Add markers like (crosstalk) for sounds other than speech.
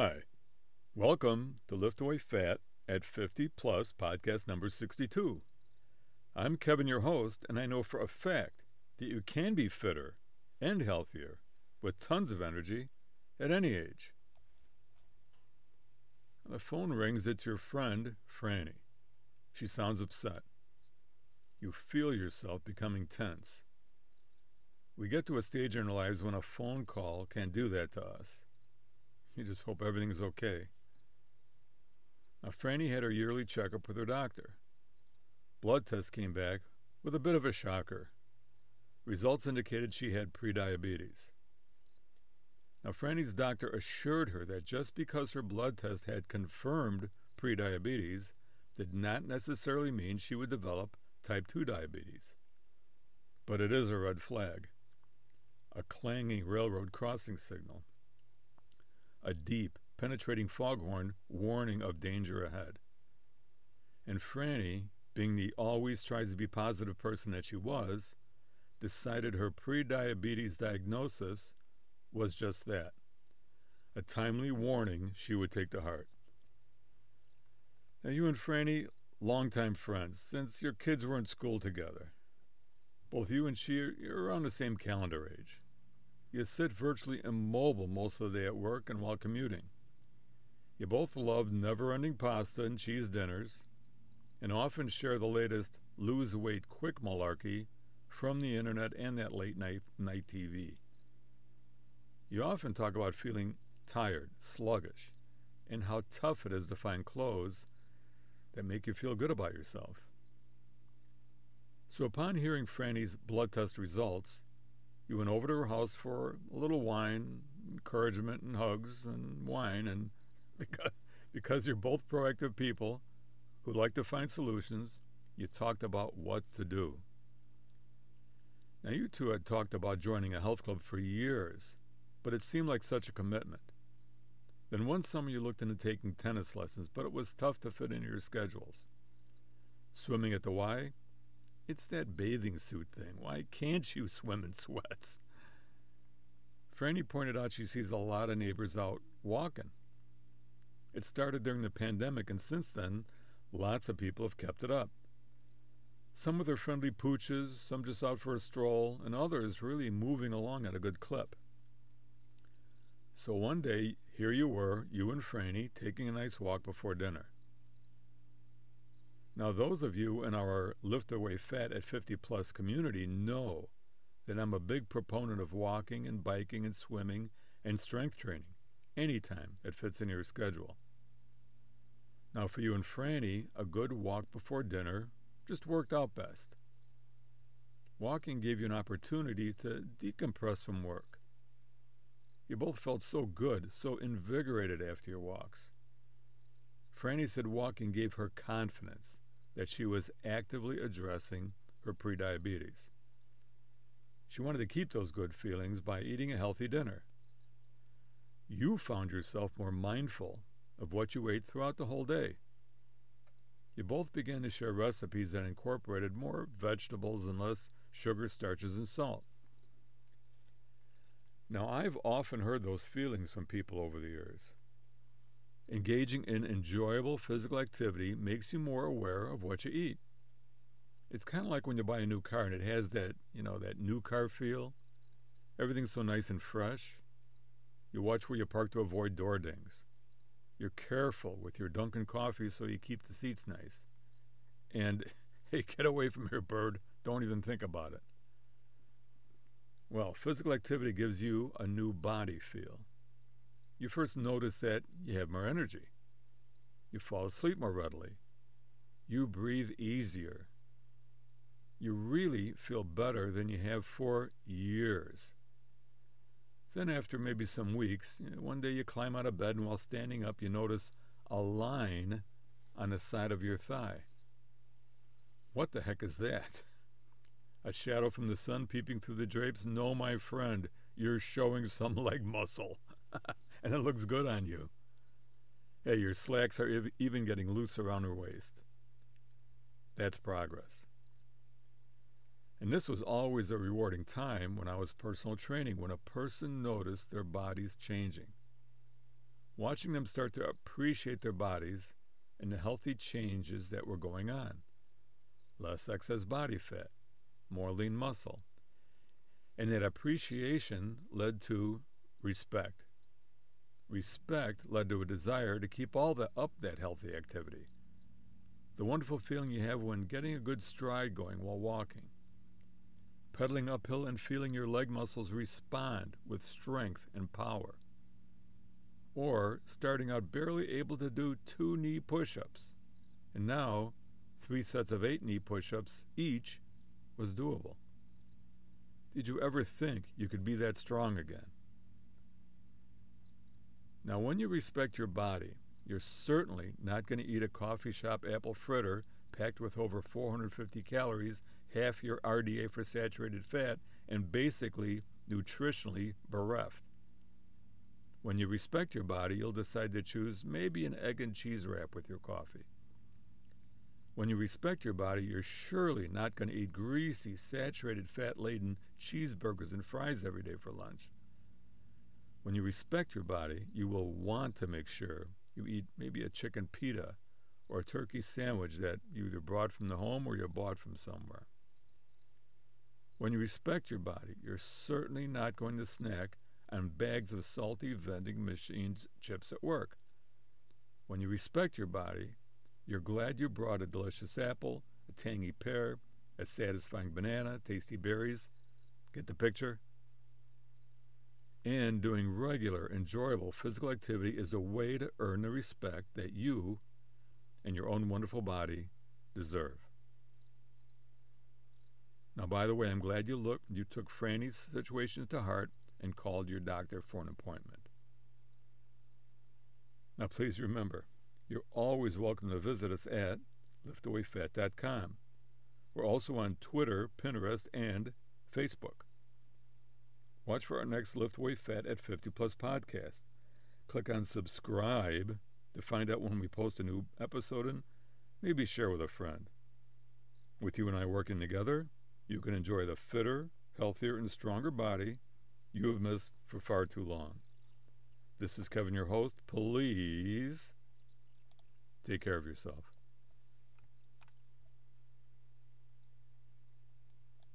Hi. Welcome to Lift Away Fat at 50 Plus podcast number 62. I'm Kevin, your host, and I know for a fact that you can be fitter and healthier with tons of energy at any age. The phone rings, it's your friend, Franny. She sounds upset. You feel yourself becoming tense. We get to a stage in our lives when a phone call can do that to us. You just hope everything's okay. Now, Franny had her yearly checkup with her doctor. Blood tests came back with a bit of a shocker. Results indicated she had prediabetes. Now, Franny's doctor assured her that just because her blood test had confirmed prediabetes did not necessarily mean she would develop type 2 diabetes. But it is a red flag, a clanging railroad crossing signal a deep, penetrating foghorn warning of danger ahead. And Franny, being the always tries to be positive person that she was, decided her prediabetes diagnosis was just that a timely warning she would take to heart. Now, you and Franny, longtime friends, since your kids were in school together. Both you and she are around the same calendar age. You sit virtually immobile most of the day at work and while commuting. You both love never ending pasta and cheese dinners, and often share the latest lose weight quick malarkey from the internet and that late night, night TV. You often talk about feeling tired, sluggish, and how tough it is to find clothes that make you feel good about yourself. So, upon hearing Franny's blood test results, you went over to her house for a little wine, encouragement, and hugs and wine. And (laughs) because, because you're both proactive people who like to find solutions, you talked about what to do. Now, you two had talked about joining a health club for years, but it seemed like such a commitment. Then one summer you looked into taking tennis lessons, but it was tough to fit into your schedules. Swimming at the Y, it's that bathing suit thing. Why can't you swim in sweats? Franny pointed out she sees a lot of neighbors out walking. It started during the pandemic, and since then, lots of people have kept it up. Some with their friendly pooches, some just out for a stroll, and others really moving along at a good clip. So one day, here you were, you and Franny, taking a nice walk before dinner. Now, those of you in our Lift Away Fat at 50 Plus community know that I'm a big proponent of walking and biking and swimming and strength training anytime it fits in your schedule. Now, for you and Franny, a good walk before dinner just worked out best. Walking gave you an opportunity to decompress from work. You both felt so good, so invigorated after your walks. Franny said walking gave her confidence that she was actively addressing her prediabetes. She wanted to keep those good feelings by eating a healthy dinner. You found yourself more mindful of what you ate throughout the whole day. You both began to share recipes that incorporated more vegetables and less sugar, starches, and salt. Now, I've often heard those feelings from people over the years. Engaging in enjoyable physical activity makes you more aware of what you eat. It's kind of like when you buy a new car and it has that, you know, that new car feel. Everything's so nice and fresh. You watch where you park to avoid door dings. You're careful with your Dunkin' coffee so you keep the seats nice. And (laughs) hey, get away from your bird. Don't even think about it. Well, physical activity gives you a new body feel you first notice that you have more energy. You fall asleep more readily. You breathe easier. You really feel better than you have for years. Then, after maybe some weeks, one day you climb out of bed and while standing up, you notice a line on the side of your thigh. What the heck is that? A shadow from the sun peeping through the drapes? No, my friend, you're showing some leg muscle. (laughs) and it looks good on you. Hey, your slacks are ev- even getting loose around her waist. That's progress. And this was always a rewarding time when I was personal training, when a person noticed their bodies changing. watching them start to appreciate their bodies and the healthy changes that were going on. Less excess body fat, more lean muscle. And that appreciation led to respect. Respect led to a desire to keep all the up that healthy activity. The wonderful feeling you have when getting a good stride going while walking. Pedaling uphill and feeling your leg muscles respond with strength and power or starting out barely able to do two knee push ups. And now, three sets of eight knee push ups each was doable. Did you ever think you could be that strong again? Now, when you respect your body, you're certainly not going to eat a coffee shop apple fritter packed with over 450 calories, half your RDA for saturated fat, and basically nutritionally bereft. When you respect your body, you'll decide to choose maybe an egg and cheese wrap with your coffee. When you respect your body, you're surely not going to eat greasy, saturated, fat laden cheeseburgers and fries every day for lunch. When you respect your body, you will want to make sure you eat maybe a chicken pita or a turkey sandwich that you either brought from the home or you bought from somewhere. When you respect your body, you're certainly not going to snack on bags of salty vending machines chips at work. When you respect your body, you're glad you brought a delicious apple, a tangy pear, a satisfying banana, tasty berries. Get the picture? And doing regular, enjoyable physical activity is a way to earn the respect that you and your own wonderful body deserve. Now, by the way, I'm glad you looked, you took Franny's situation to heart and called your doctor for an appointment. Now, please remember, you're always welcome to visit us at liftawayfat.com. We're also on Twitter, Pinterest, and Facebook. Watch for our next Lift Away Fat at 50 Plus podcast. Click on subscribe to find out when we post a new episode and maybe share with a friend. With you and I working together, you can enjoy the fitter, healthier, and stronger body you have missed for far too long. This is Kevin, your host. Please take care of yourself.